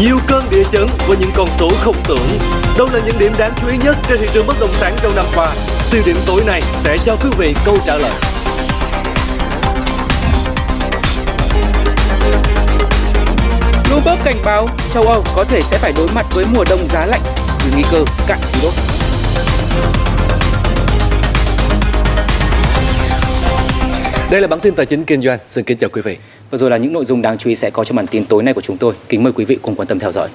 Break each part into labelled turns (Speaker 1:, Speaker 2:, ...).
Speaker 1: Nhiều cơn địa chấn với những con số không tưởng. Đâu là những điểm đáng chú ý nhất trên thị trường bất động sản trong năm qua? Tiêu điểm tối nay sẽ cho quý vị câu trả lời.
Speaker 2: Bloomberg cảnh báo châu Âu có thể sẽ phải đối mặt với mùa đông giá lạnh vì nguy cơ cạn khí đốt.
Speaker 1: Đây là bản tin tài chính kinh doanh. Xin kính chào quý vị.
Speaker 2: Và rồi là những nội dung đáng chú ý sẽ có trong bản tin tối nay của chúng tôi. Kính mời quý vị cùng quan tâm theo dõi.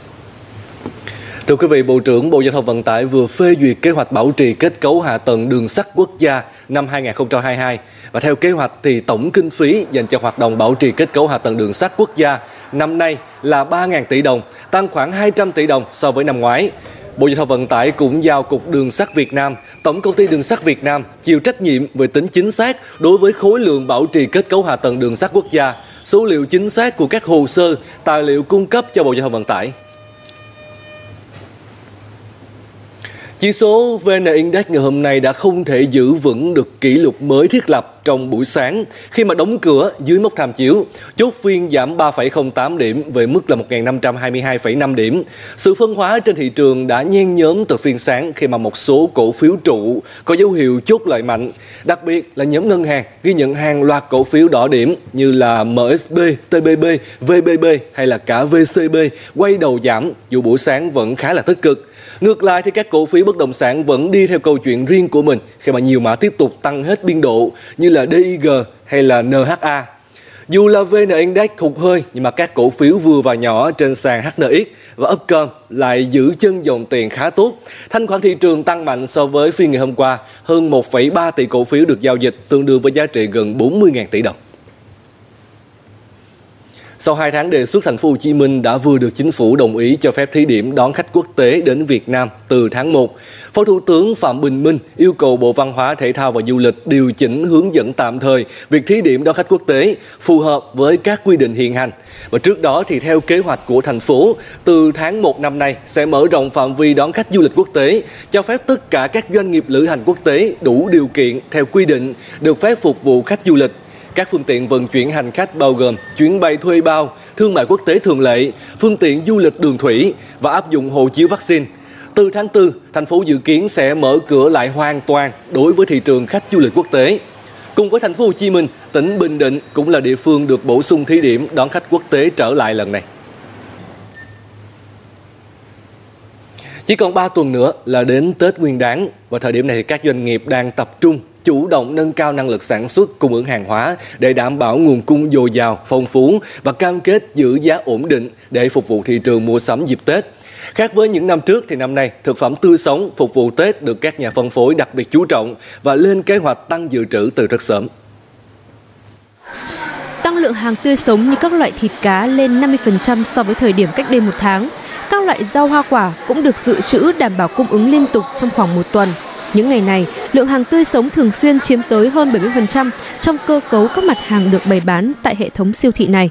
Speaker 1: Thưa quý vị, Bộ trưởng Bộ Giao thông Vận tải vừa phê duyệt kế hoạch bảo trì kết cấu hạ tầng đường sắt quốc gia năm 2022. Và theo kế hoạch thì tổng kinh phí dành cho hoạt động bảo trì kết cấu hạ tầng đường sắt quốc gia năm nay là 3.000 tỷ đồng, tăng khoảng 200 tỷ đồng so với năm ngoái. Bộ Giao thông Vận tải cũng giao Cục Đường sắt Việt Nam, Tổng công ty Đường sắt Việt Nam chịu trách nhiệm về tính chính xác đối với khối lượng bảo trì kết cấu hạ tầng đường sắt quốc gia, số liệu chính xác của các hồ sơ, tài liệu cung cấp cho Bộ Giao thông Vận tải. Chỉ số VN Index ngày hôm nay đã không thể giữ vững được kỷ lục mới thiết lập trong buổi sáng khi mà đóng cửa dưới mốc tham chiếu, chốt phiên giảm 3,08 điểm về mức là 1.522,5 điểm. Sự phân hóa trên thị trường đã nhen nhóm từ phiên sáng khi mà một số cổ phiếu trụ có dấu hiệu chốt lợi mạnh, đặc biệt là nhóm ngân hàng ghi nhận hàng loạt cổ phiếu đỏ điểm như là MSB, TBB, VBB hay là cả VCB quay đầu giảm dù buổi sáng vẫn khá là tích cực. Ngược lại thì các cổ phiếu bất động sản vẫn đi theo câu chuyện riêng của mình khi mà nhiều mã tiếp tục tăng hết biên độ như là DIG hay là NHA. Dù là VN Index hụt hơi nhưng mà các cổ phiếu vừa và nhỏ trên sàn HNX và Upcom lại giữ chân dòng tiền khá tốt. Thanh khoản thị trường tăng mạnh so với phiên ngày hôm qua, hơn 1,3 tỷ cổ phiếu được giao dịch tương đương với giá trị gần 40.000 tỷ đồng. Sau 2 tháng đề xuất thành phố Hồ Chí Minh đã vừa được chính phủ đồng ý cho phép thí điểm đón khách quốc tế đến Việt Nam từ tháng 1. Phó Thủ tướng Phạm Bình Minh yêu cầu Bộ Văn hóa, Thể thao và Du lịch điều chỉnh hướng dẫn tạm thời việc thí điểm đón khách quốc tế phù hợp với các quy định hiện hành. Và trước đó thì theo kế hoạch của thành phố, từ tháng 1 năm nay sẽ mở rộng phạm vi đón khách du lịch quốc tế, cho phép tất cả các doanh nghiệp lữ hành quốc tế đủ điều kiện theo quy định được phép phục vụ khách du lịch các phương tiện vận chuyển hành khách bao gồm chuyến bay thuê bao, thương mại quốc tế thường lệ, phương tiện du lịch đường thủy và áp dụng hộ chiếu vaccine. Từ tháng 4, thành phố dự kiến sẽ mở cửa lại hoàn toàn đối với thị trường khách du lịch quốc tế. Cùng với thành phố Hồ Chí Minh, tỉnh Bình Định cũng là địa phương được bổ sung thí điểm đón khách quốc tế trở lại lần này. Chỉ còn 3 tuần nữa là đến Tết Nguyên đán và thời điểm này thì các doanh nghiệp đang tập trung chủ động nâng cao năng lực sản xuất cung ứng hàng hóa để đảm bảo nguồn cung dồi dào, phong phú và cam kết giữ giá ổn định để phục vụ thị trường mua sắm dịp Tết. Khác với những năm trước thì năm nay, thực phẩm tươi sống phục vụ Tết được các nhà phân phối đặc biệt chú trọng và lên kế hoạch tăng dự trữ từ rất sớm.
Speaker 3: Tăng lượng hàng tươi sống như các loại thịt cá lên 50% so với thời điểm cách đây một tháng. Các loại rau hoa quả cũng được dự trữ đảm bảo cung ứng liên tục trong khoảng một tuần. Những ngày này, lượng hàng tươi sống thường xuyên chiếm tới hơn 70% trong cơ cấu các mặt hàng được bày bán tại hệ thống siêu thị này.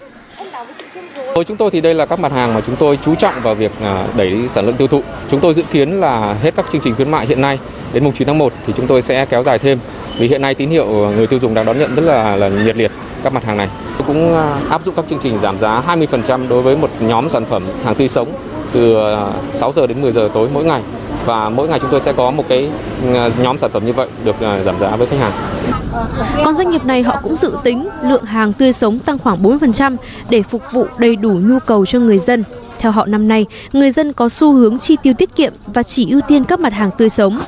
Speaker 4: Với chúng tôi thì đây là các mặt hàng mà chúng tôi chú trọng vào việc à, đẩy sản lượng tiêu thụ. Chúng tôi dự kiến là hết các chương trình khuyến mại hiện nay đến mùng 9 tháng 1 thì chúng tôi sẽ kéo dài thêm. Vì hiện nay tín hiệu người tiêu dùng đang đón nhận rất là, là nhiệt liệt các mặt hàng này. Tôi cũng à, áp dụng các chương trình giảm giá 20% đối với một nhóm sản phẩm hàng tươi sống từ à, 6 giờ đến 10 giờ tối mỗi ngày và mỗi ngày chúng tôi sẽ có một cái ừ, nhóm sản phẩm như vậy được ờ, giảm giá với khách hàng.
Speaker 3: Còn doanh nghiệp này họ cũng dự tính lượng hàng tươi sống tăng khoảng 4% để phục vụ đầy đủ nhu cầu cho người dân. Theo họ năm nay, người dân có xu hướng chi tiêu tiết kiệm và chỉ ưu tiên các mặt hàng tươi sống.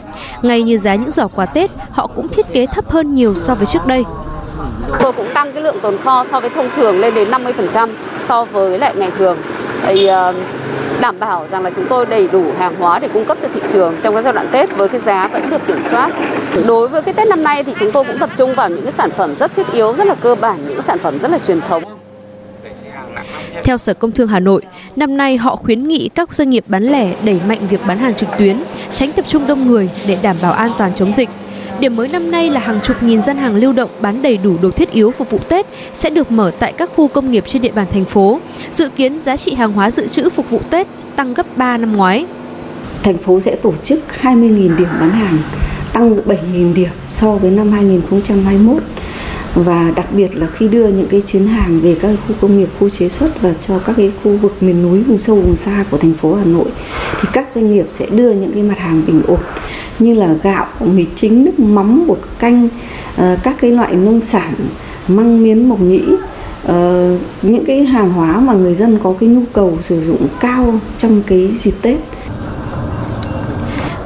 Speaker 3: Ngay như giá những giỏ quà Tết, họ cũng thiết kế thấp hơn nhiều so với trước đây.
Speaker 5: Tôi cũng tăng cái lượng tồn kho so với thông thường lên đến 50% so với lại ngày thường. Thì, uh, đảm bảo rằng là chúng tôi đầy đủ hàng hóa để cung cấp cho thị trường trong cái giai đoạn Tết với cái giá vẫn được kiểm soát. Đối với cái Tết năm nay thì chúng tôi cũng tập trung vào những cái sản phẩm rất thiết yếu, rất là cơ bản, những sản phẩm rất là truyền thống.
Speaker 3: Theo Sở Công Thương Hà Nội, năm nay họ khuyến nghị các doanh nghiệp bán lẻ đẩy mạnh việc bán hàng trực tuyến, tránh tập trung đông người để đảm bảo an toàn chống dịch. Điểm mới năm nay là hàng chục nghìn gian hàng lưu động bán đầy đủ đồ thiết yếu phục vụ Tết sẽ được mở tại các khu công nghiệp trên địa bàn thành phố. Dự kiến giá trị hàng hóa dự trữ phục vụ Tết tăng gấp 3 năm ngoái.
Speaker 6: Thành phố sẽ tổ chức 20.000 điểm bán hàng, tăng 7.000 điểm so với năm 2021 và đặc biệt là khi đưa những cái chuyến hàng về các khu công nghiệp, khu chế xuất và cho các cái khu vực miền núi, vùng sâu, vùng xa của thành phố Hà Nội thì các doanh nghiệp sẽ đưa những cái mặt hàng bình ổn như là gạo, mì chính, nước mắm, bột canh, ờ, các cái loại nông sản, măng miến, mộc nhĩ. Uh, những cái hàng hóa mà người dân có cái nhu cầu sử dụng cao trong cái dịp Tết.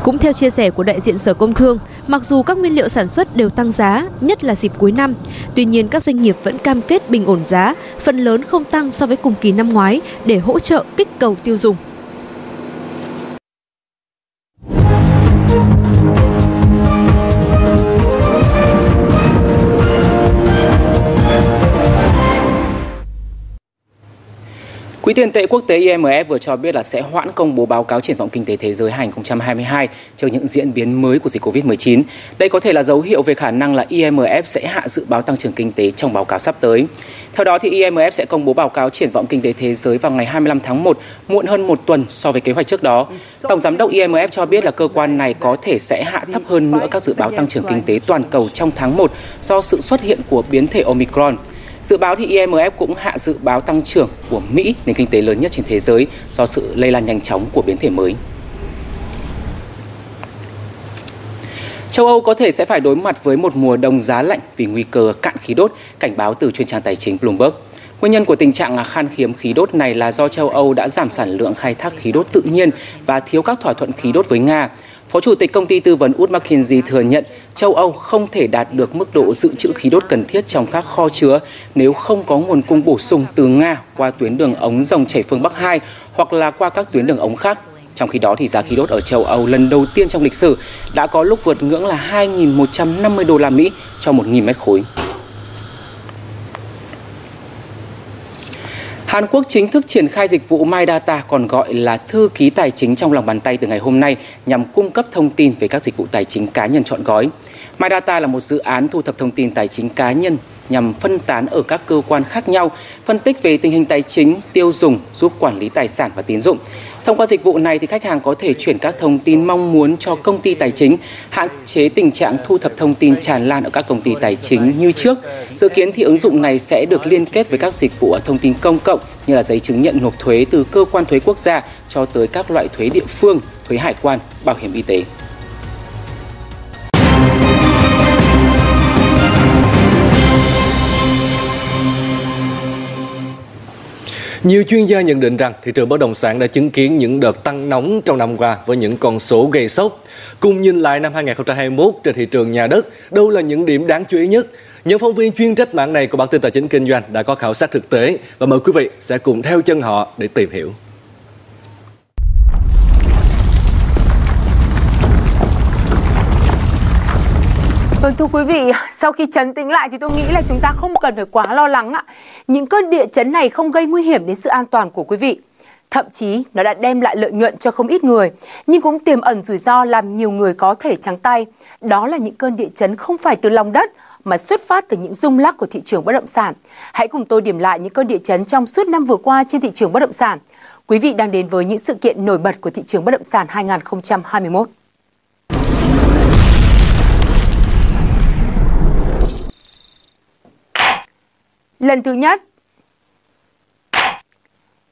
Speaker 3: Cũng theo chia sẻ của đại diện Sở Công Thương, mặc dù các nguyên liệu sản xuất đều tăng giá, nhất là dịp cuối năm, tuy nhiên các doanh nghiệp vẫn cam kết bình ổn giá, phần lớn không tăng so với cùng kỳ năm ngoái để hỗ trợ kích cầu tiêu dùng.
Speaker 7: Tiền tệ quốc tế IMF vừa cho biết là sẽ hoãn công bố báo cáo triển vọng kinh tế thế giới 2022 trước những diễn biến mới của dịch Covid-19. Đây có thể là dấu hiệu về khả năng là IMF sẽ hạ dự báo tăng trưởng kinh tế trong báo cáo sắp tới. Theo đó thì IMF sẽ công bố báo cáo triển vọng kinh tế thế giới vào ngày 25 tháng 1, muộn hơn một tuần so với kế hoạch trước đó. Tổng giám đốc IMF cho biết là cơ quan này có thể sẽ hạ thấp hơn nữa các dự báo tăng trưởng kinh tế toàn cầu trong tháng 1 do sự xuất hiện của biến thể Omicron. Dự báo thì IMF cũng hạ dự báo tăng trưởng của Mỹ, nền kinh tế lớn nhất trên thế giới, do sự lây lan nhanh chóng của biến thể mới. Châu Âu có thể sẽ phải đối mặt với một mùa đông giá lạnh vì nguy cơ cạn khí đốt, cảnh báo từ chuyên trang tài chính Bloomberg. Nguyên nhân của tình trạng khan hiếm khí đốt này là do châu Âu đã giảm sản lượng khai thác khí đốt tự nhiên và thiếu các thỏa thuận khí đốt với Nga. Phó Chủ tịch công ty tư vấn Wood Mackenzie thừa nhận châu Âu không thể đạt được mức độ dự trữ khí đốt cần thiết trong các kho chứa nếu không có nguồn cung bổ sung từ Nga qua tuyến đường ống dòng chảy phương Bắc 2 hoặc là qua các tuyến đường ống khác. Trong khi đó thì giá khí đốt ở châu Âu lần đầu tiên trong lịch sử đã có lúc vượt ngưỡng là 2.150 đô la Mỹ cho 1.000 mét khối. Hàn Quốc chính thức triển khai dịch vụ My Data còn gọi là thư ký tài chính trong lòng bàn tay từ ngày hôm nay nhằm cung cấp thông tin về các dịch vụ tài chính cá nhân chọn gói. Mydata là một dự án thu thập thông tin tài chính cá nhân nhằm phân tán ở các cơ quan khác nhau, phân tích về tình hình tài chính, tiêu dùng, giúp quản lý tài sản và tín dụng. Thông qua dịch vụ này thì khách hàng có thể chuyển các thông tin mong muốn cho công ty tài chính, hạn chế tình trạng thu thập thông tin tràn lan ở các công ty tài chính như trước. Dự kiến thì ứng dụng này sẽ được liên kết với các dịch vụ thông tin công cộng như là giấy chứng nhận nộp thuế từ cơ quan thuế quốc gia cho tới các loại thuế địa phương, thuế hải quan, bảo hiểm y tế.
Speaker 1: Nhiều chuyên gia nhận định rằng thị trường bất động sản đã chứng kiến những đợt tăng nóng trong năm qua với những con số gây sốc. Cùng nhìn lại năm 2021 trên thị trường nhà đất, đâu là những điểm đáng chú ý nhất? Những phóng viên chuyên trách mạng này của bản tin tài chính kinh doanh đã có khảo sát thực tế và mời quý vị sẽ cùng theo chân họ để tìm hiểu.
Speaker 8: Vâng thưa quý vị, sau khi chấn tĩnh lại thì tôi nghĩ là chúng ta không cần phải quá lo lắng ạ. Những cơn địa chấn này không gây nguy hiểm đến sự an toàn của quý vị. Thậm chí nó đã đem lại lợi nhuận cho không ít người, nhưng cũng tiềm ẩn rủi ro làm nhiều người có thể trắng tay. Đó là những cơn địa chấn không phải từ lòng đất mà xuất phát từ những rung lắc của thị trường bất động sản. Hãy cùng tôi điểm lại những cơn địa chấn trong suốt năm vừa qua trên thị trường bất động sản. Quý vị đang đến với những sự kiện nổi bật của thị trường bất động sản 2021. Lần thứ nhất.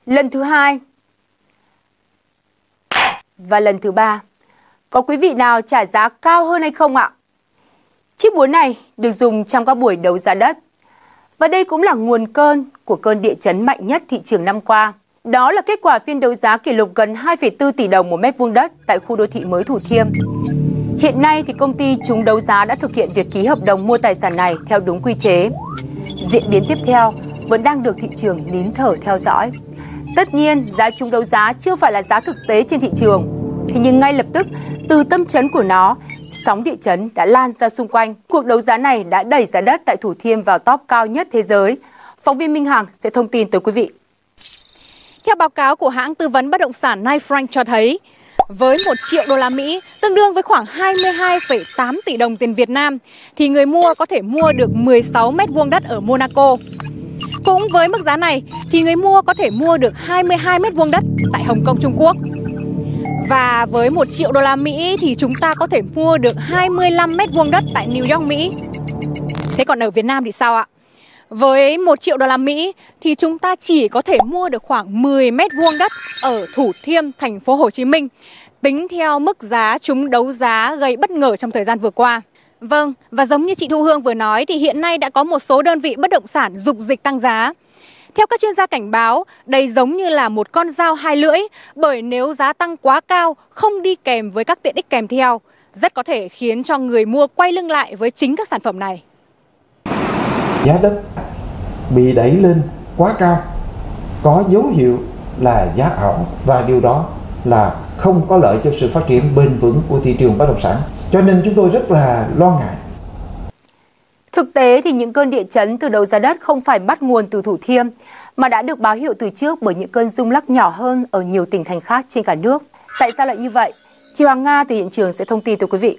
Speaker 8: Lần thứ hai. Và lần thứ ba. Có quý vị nào trả giá cao hơn hay không ạ? Chiếc búa này được dùng trong các buổi đấu giá đất. Và đây cũng là nguồn cơn của cơn địa chấn mạnh nhất thị trường năm qua. Đó là kết quả phiên đấu giá kỷ lục gần 2,4 tỷ đồng một mét vuông đất tại khu đô thị mới Thủ Thiêm. Hiện nay thì công ty chúng đấu giá đã thực hiện việc ký hợp đồng mua tài sản này theo đúng quy chế. Diễn biến tiếp theo vẫn đang được thị trường nín thở theo dõi. Tất nhiên, giá chung đấu giá chưa phải là giá thực tế trên thị trường. Thế nhưng ngay lập tức, từ tâm chấn của nó, sóng địa chấn đã lan ra xung quanh. Cuộc đấu giá này đã đẩy giá đất tại Thủ Thiêm vào top cao nhất thế giới. Phóng viên Minh Hằng sẽ thông tin tới quý vị.
Speaker 9: Theo báo cáo của hãng tư vấn bất động sản Knight Frank cho thấy, với 1 triệu đô la Mỹ, tương đương với khoảng 22,8 tỷ đồng tiền Việt Nam, thì người mua có thể mua được 16 mét vuông đất ở Monaco. Cũng với mức giá này, thì người mua có thể mua được 22 mét vuông đất tại Hồng Kông, Trung Quốc. Và với 1 triệu đô la Mỹ thì chúng ta có thể mua được 25 mét vuông đất tại New York, Mỹ. Thế còn ở Việt Nam thì sao ạ? Với 1 triệu đô la Mỹ thì chúng ta chỉ có thể mua được khoảng 10 mét vuông đất ở Thủ Thiêm, thành phố Hồ Chí Minh, tính theo mức giá chúng đấu giá gây bất ngờ trong thời gian vừa qua. Vâng, và giống như chị Thu Hương vừa nói thì hiện nay đã có một số đơn vị bất động sản dục dịch tăng giá. Theo các chuyên gia cảnh báo, đây giống như là một con dao hai lưỡi, bởi nếu giá tăng quá cao, không đi kèm với các tiện ích kèm theo, rất có thể khiến cho người mua quay lưng lại với chính các sản phẩm này.
Speaker 10: Giá đất bị đẩy lên quá cao, có dấu hiệu là giá ảo và điều đó là không có lợi cho sự phát triển bền vững của thị trường bất động sản. Cho nên chúng tôi rất là lo ngại.
Speaker 8: Thực tế thì những cơn địa chấn từ đầu giá đất không phải bắt nguồn từ Thủ Thiêm, mà đã được báo hiệu từ trước bởi những cơn rung lắc nhỏ hơn ở nhiều tỉnh thành khác trên cả nước. Tại sao lại như vậy? Chị Hoàng Nga từ hiện trường sẽ thông tin tới quý vị.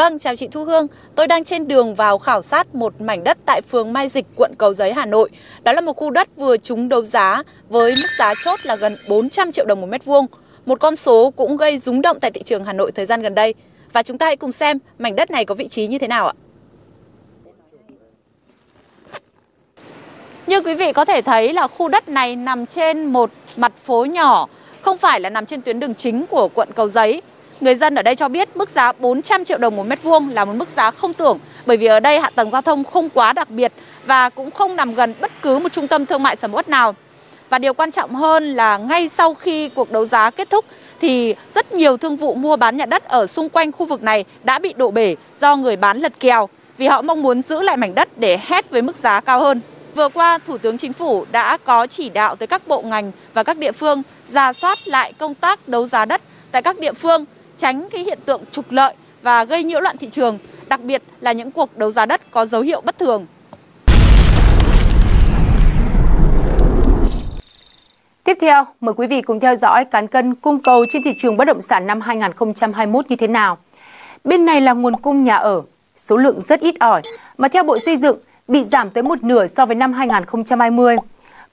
Speaker 11: Vâng, chào chị Thu Hương. Tôi đang trên đường vào khảo sát một mảnh đất tại phường Mai Dịch, quận Cầu Giấy, Hà Nội. Đó là một khu đất vừa trúng đấu giá với mức giá chốt là gần 400 triệu đồng một mét vuông. Một con số cũng gây rúng động tại thị trường Hà Nội thời gian gần đây. Và chúng ta hãy cùng xem mảnh đất này có vị trí như thế nào ạ. Như quý vị có thể thấy là khu đất này nằm trên một mặt phố nhỏ, không phải là nằm trên tuyến đường chính của quận Cầu Giấy. Người dân ở đây cho biết mức giá 400 triệu đồng một mét vuông là một mức giá không tưởng bởi vì ở đây hạ tầng giao thông không quá đặc biệt và cũng không nằm gần bất cứ một trung tâm thương mại sầm uất nào. Và điều quan trọng hơn là ngay sau khi cuộc đấu giá kết thúc thì rất nhiều thương vụ mua bán nhà đất ở xung quanh khu vực này đã bị đổ bể do người bán lật kèo vì họ mong muốn giữ lại mảnh đất để hét với mức giá cao hơn. Vừa qua, Thủ tướng Chính phủ đã có chỉ đạo tới các bộ ngành và các địa phương ra soát lại công tác đấu giá đất tại các địa phương, tránh cái hiện tượng trục lợi và gây nhiễu loạn thị trường, đặc biệt là những cuộc đấu giá đất có dấu hiệu bất thường.
Speaker 8: Tiếp theo, mời quý vị cùng theo dõi cán cân cung cầu trên thị trường bất động sản năm 2021 như thế nào. Bên này là nguồn cung nhà ở, số lượng rất ít ỏi, mà theo Bộ Xây dựng bị giảm tới một nửa so với năm 2020.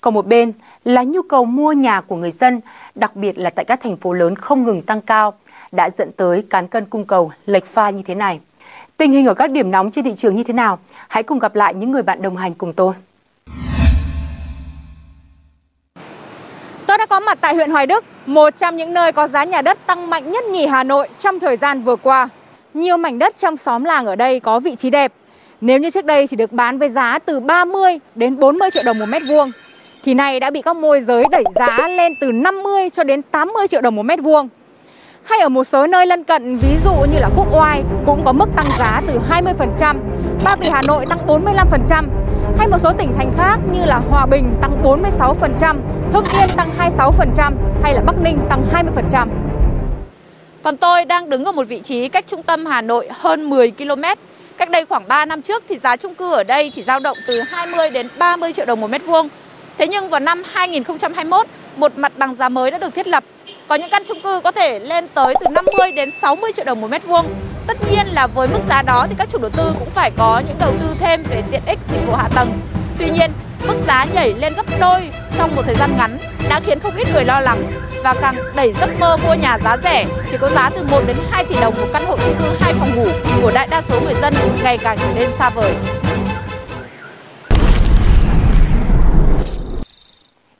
Speaker 8: Còn một bên là nhu cầu mua nhà của người dân, đặc biệt là tại các thành phố lớn không ngừng tăng cao, đã dẫn tới cán cân cung cầu lệch pha như thế này. Tình hình ở các điểm nóng trên thị trường như thế nào? Hãy cùng gặp lại những người bạn đồng hành cùng tôi.
Speaker 9: Tôi đã có mặt tại huyện Hoài Đức, một trong những nơi có giá nhà đất tăng mạnh nhất nhì Hà Nội trong thời gian vừa qua. Nhiều mảnh đất trong xóm làng ở đây có vị trí đẹp. Nếu như trước đây chỉ được bán với giá từ 30 đến 40 triệu đồng một mét vuông, thì nay đã bị các môi giới đẩy giá lên từ 50 cho đến 80 triệu đồng một mét vuông. Hay ở một số nơi lân cận, ví dụ như là Quốc Oai cũng có mức tăng giá từ 20%, Ba Vì Hà Nội tăng 45%, hay một số tỉnh thành khác như là Hòa Bình tăng 46%, Hưng Yên tăng 26% hay là Bắc Ninh tăng 20%.
Speaker 11: Còn tôi đang đứng ở một vị trí cách trung tâm Hà Nội hơn 10 km. Cách đây khoảng 3 năm trước thì giá chung cư ở đây chỉ dao động từ 20 đến 30 triệu đồng một mét vuông. Thế nhưng vào năm 2021, một mặt bằng giá mới đã được thiết lập. Có những căn chung cư có thể lên tới từ 50 đến 60 triệu đồng một mét vuông. Tất nhiên là với mức giá đó thì các chủ đầu tư cũng phải có những đầu tư thêm về tiện ích dịch vụ hạ tầng. Tuy nhiên, mức giá nhảy lên gấp đôi trong một thời gian ngắn đã khiến không ít người lo lắng và càng đẩy giấc mơ mua nhà giá rẻ chỉ có giá từ 1 đến 2 tỷ đồng một căn hộ chung cư hai phòng ngủ của đại đa số người dân ngày càng trở nên xa vời.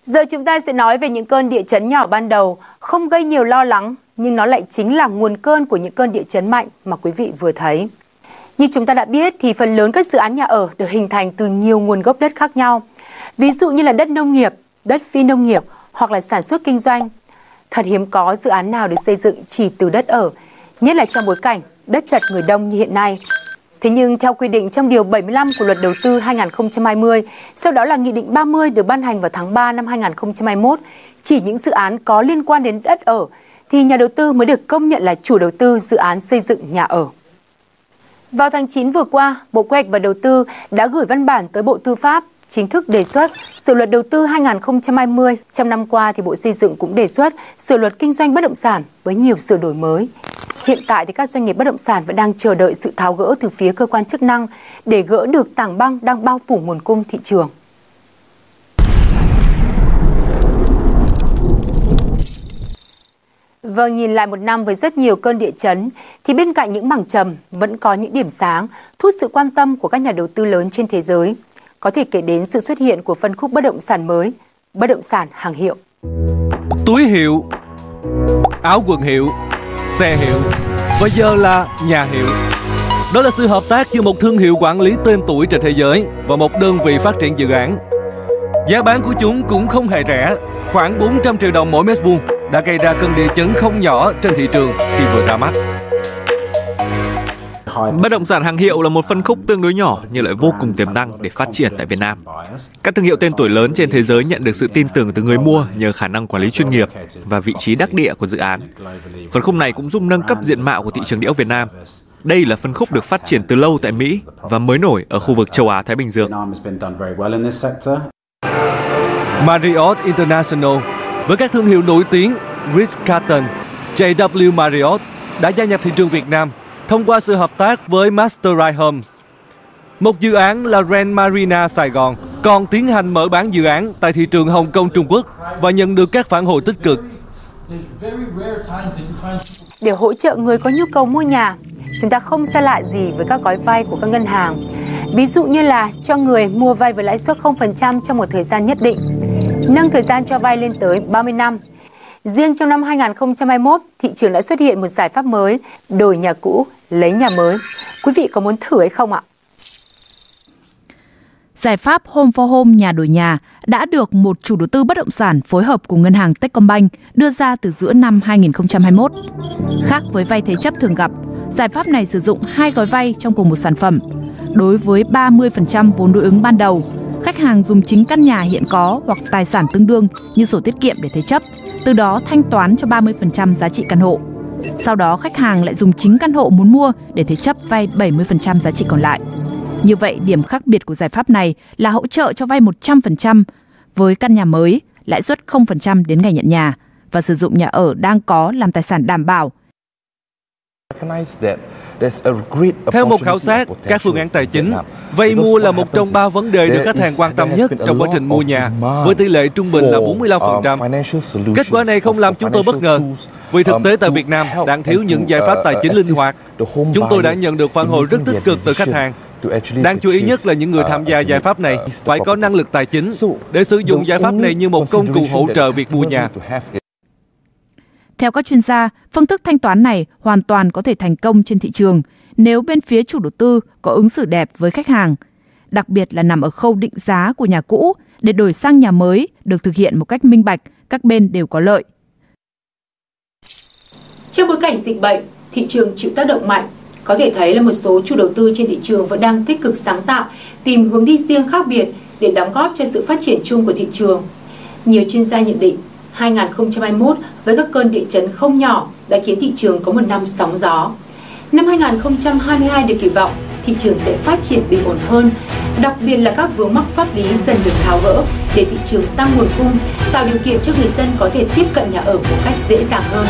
Speaker 8: Giờ chúng ta sẽ nói về những cơn địa chấn nhỏ ban đầu, không gây nhiều lo lắng, nhưng nó lại chính là nguồn cơn của những cơn địa chấn mạnh mà quý vị vừa thấy. Như chúng ta đã biết thì phần lớn các dự án nhà ở được hình thành từ nhiều nguồn gốc đất khác nhau. Ví dụ như là đất nông nghiệp, đất phi nông nghiệp hoặc là sản xuất kinh doanh. Thật hiếm có dự án nào được xây dựng chỉ từ đất ở, nhất là trong bối cảnh đất chật người đông như hiện nay. Thế nhưng theo quy định trong Điều 75 của Luật Đầu tư 2020, sau đó là Nghị định 30 được ban hành vào tháng 3 năm 2021, chỉ những dự án có liên quan đến đất ở thì nhà đầu tư mới được công nhận là chủ đầu tư dự án xây dựng nhà ở. Vào tháng 9 vừa qua, Bộ Quy hoạch và Đầu tư đã gửi văn bản tới Bộ Tư pháp chính thức đề xuất sửa luật đầu tư 2020. Trong năm qua thì Bộ Xây dựng cũng đề xuất sửa luật kinh doanh bất động sản với nhiều sửa đổi mới. Hiện tại thì các doanh nghiệp bất động sản vẫn đang chờ đợi sự tháo gỡ từ phía cơ quan chức năng để gỡ được tảng băng đang bao phủ nguồn cung thị trường. Vâng, nhìn lại một năm với rất nhiều cơn địa chấn, thì bên cạnh những mảng trầm vẫn có những điểm sáng, thu hút sự quan tâm của các nhà đầu tư lớn trên thế giới. Có thể kể đến sự xuất hiện của phân khúc bất động sản mới, bất động sản hàng hiệu.
Speaker 1: Túi hiệu, áo quần hiệu, xe hiệu và giờ là nhà hiệu. Đó là sự hợp tác giữa một thương hiệu quản lý tên tuổi trên thế giới và một đơn vị phát triển dự án. Giá bán của chúng cũng không hề rẻ, khoảng 400 triệu đồng mỗi mét vuông đã gây ra cơn địa chấn không nhỏ trên thị trường khi vừa ra mắt.
Speaker 12: Bất động sản hàng hiệu là một phân khúc tương đối nhỏ nhưng lại vô cùng tiềm năng để phát triển tại Việt Nam. Các thương hiệu tên tuổi lớn trên thế giới nhận được sự tin tưởng từ người mua nhờ khả năng quản lý chuyên nghiệp và vị trí đắc địa của dự án. Phân khúc này cũng giúp nâng cấp diện mạo của thị trường địa ốc Việt Nam. Đây là phân khúc được phát triển từ lâu tại Mỹ và mới nổi ở khu vực châu Á Thái Bình Dương.
Speaker 1: Marriott International với các thương hiệu nổi tiếng Ritz-Carlton, JW Marriott đã gia nhập thị trường Việt Nam thông qua sự hợp tác với Masterride Homes. Một dự án là Grand Marina Sài Gòn còn tiến hành mở bán dự án tại thị trường Hồng Kông Trung Quốc và nhận được các phản hồi tích cực.
Speaker 8: Để hỗ trợ người có nhu cầu mua nhà, chúng ta không xa lạ gì với các gói vay của các ngân hàng. Ví dụ như là cho người mua vay với lãi suất 0% trong một thời gian nhất định, nâng thời gian cho vay lên tới 30 năm. Riêng trong năm 2021, thị trường đã xuất hiện một giải pháp mới, đổi nhà cũ, lấy nhà mới. Quý vị có muốn thử hay không ạ?
Speaker 11: Giải pháp Home for Home nhà đổi nhà đã được một chủ đầu tư bất động sản phối hợp cùng ngân hàng Techcombank đưa ra từ giữa năm 2021. Khác với vay thế chấp thường gặp, giải pháp này sử dụng hai gói vay trong cùng một sản phẩm. Đối với 30% vốn đối ứng ban đầu, khách hàng dùng chính căn nhà hiện có hoặc tài sản tương đương như sổ tiết kiệm để thế chấp, từ đó thanh toán cho 30% giá trị căn hộ. Sau đó khách hàng lại dùng chính căn hộ muốn mua để thế chấp vay 70% giá trị còn lại. Như vậy, điểm khác biệt của giải pháp này là hỗ trợ cho vay 100% với căn nhà mới, lãi suất 0% đến ngày nhận nhà và sử dụng nhà ở đang có làm tài sản đảm bảo.
Speaker 1: Theo một khảo sát, các phương án tài chính, vay mua là một trong ba vấn đề được khách hàng quan tâm nhất trong quá trình mua nhà, với tỷ lệ trung bình là 45%. Kết quả này không làm chúng tôi bất ngờ, vì thực tế tại Việt Nam đang thiếu những giải pháp tài chính linh hoạt. Chúng tôi đã nhận được phản hồi rất tích cực từ khách hàng. Đáng chú ý nhất là những người tham gia giải pháp này phải có năng lực tài chính để sử dụng giải pháp này như một công cụ hỗ trợ việc mua nhà.
Speaker 11: Theo các chuyên gia, phương thức thanh toán này hoàn toàn có thể thành công trên thị trường nếu bên phía chủ đầu tư có ứng xử đẹp với khách hàng, đặc biệt là nằm ở khâu định giá của nhà cũ để đổi sang nhà mới được thực hiện một cách minh bạch, các bên đều có lợi.
Speaker 8: Trong bối cảnh dịch bệnh, thị trường chịu tác động mạnh, có thể thấy là một số chủ đầu tư trên thị trường vẫn đang tích cực sáng tạo, tìm hướng đi riêng khác biệt để đóng góp cho sự phát triển chung của thị trường. Nhiều chuyên gia nhận định 2021 với các cơn địa chấn không nhỏ đã khiến thị trường có một năm sóng gió. Năm 2022 được kỳ vọng thị trường sẽ phát triển bình ổn hơn, đặc biệt là các vướng mắc pháp lý dần được tháo gỡ để thị trường tăng nguồn cung, tạo điều kiện cho người dân có thể tiếp cận nhà ở một cách dễ dàng hơn.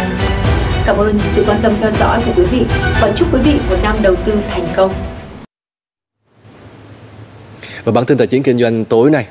Speaker 8: Cảm ơn sự quan tâm theo dõi của quý vị và chúc quý vị một năm đầu tư thành công.
Speaker 1: Và bản tin tài chính kinh doanh tối nay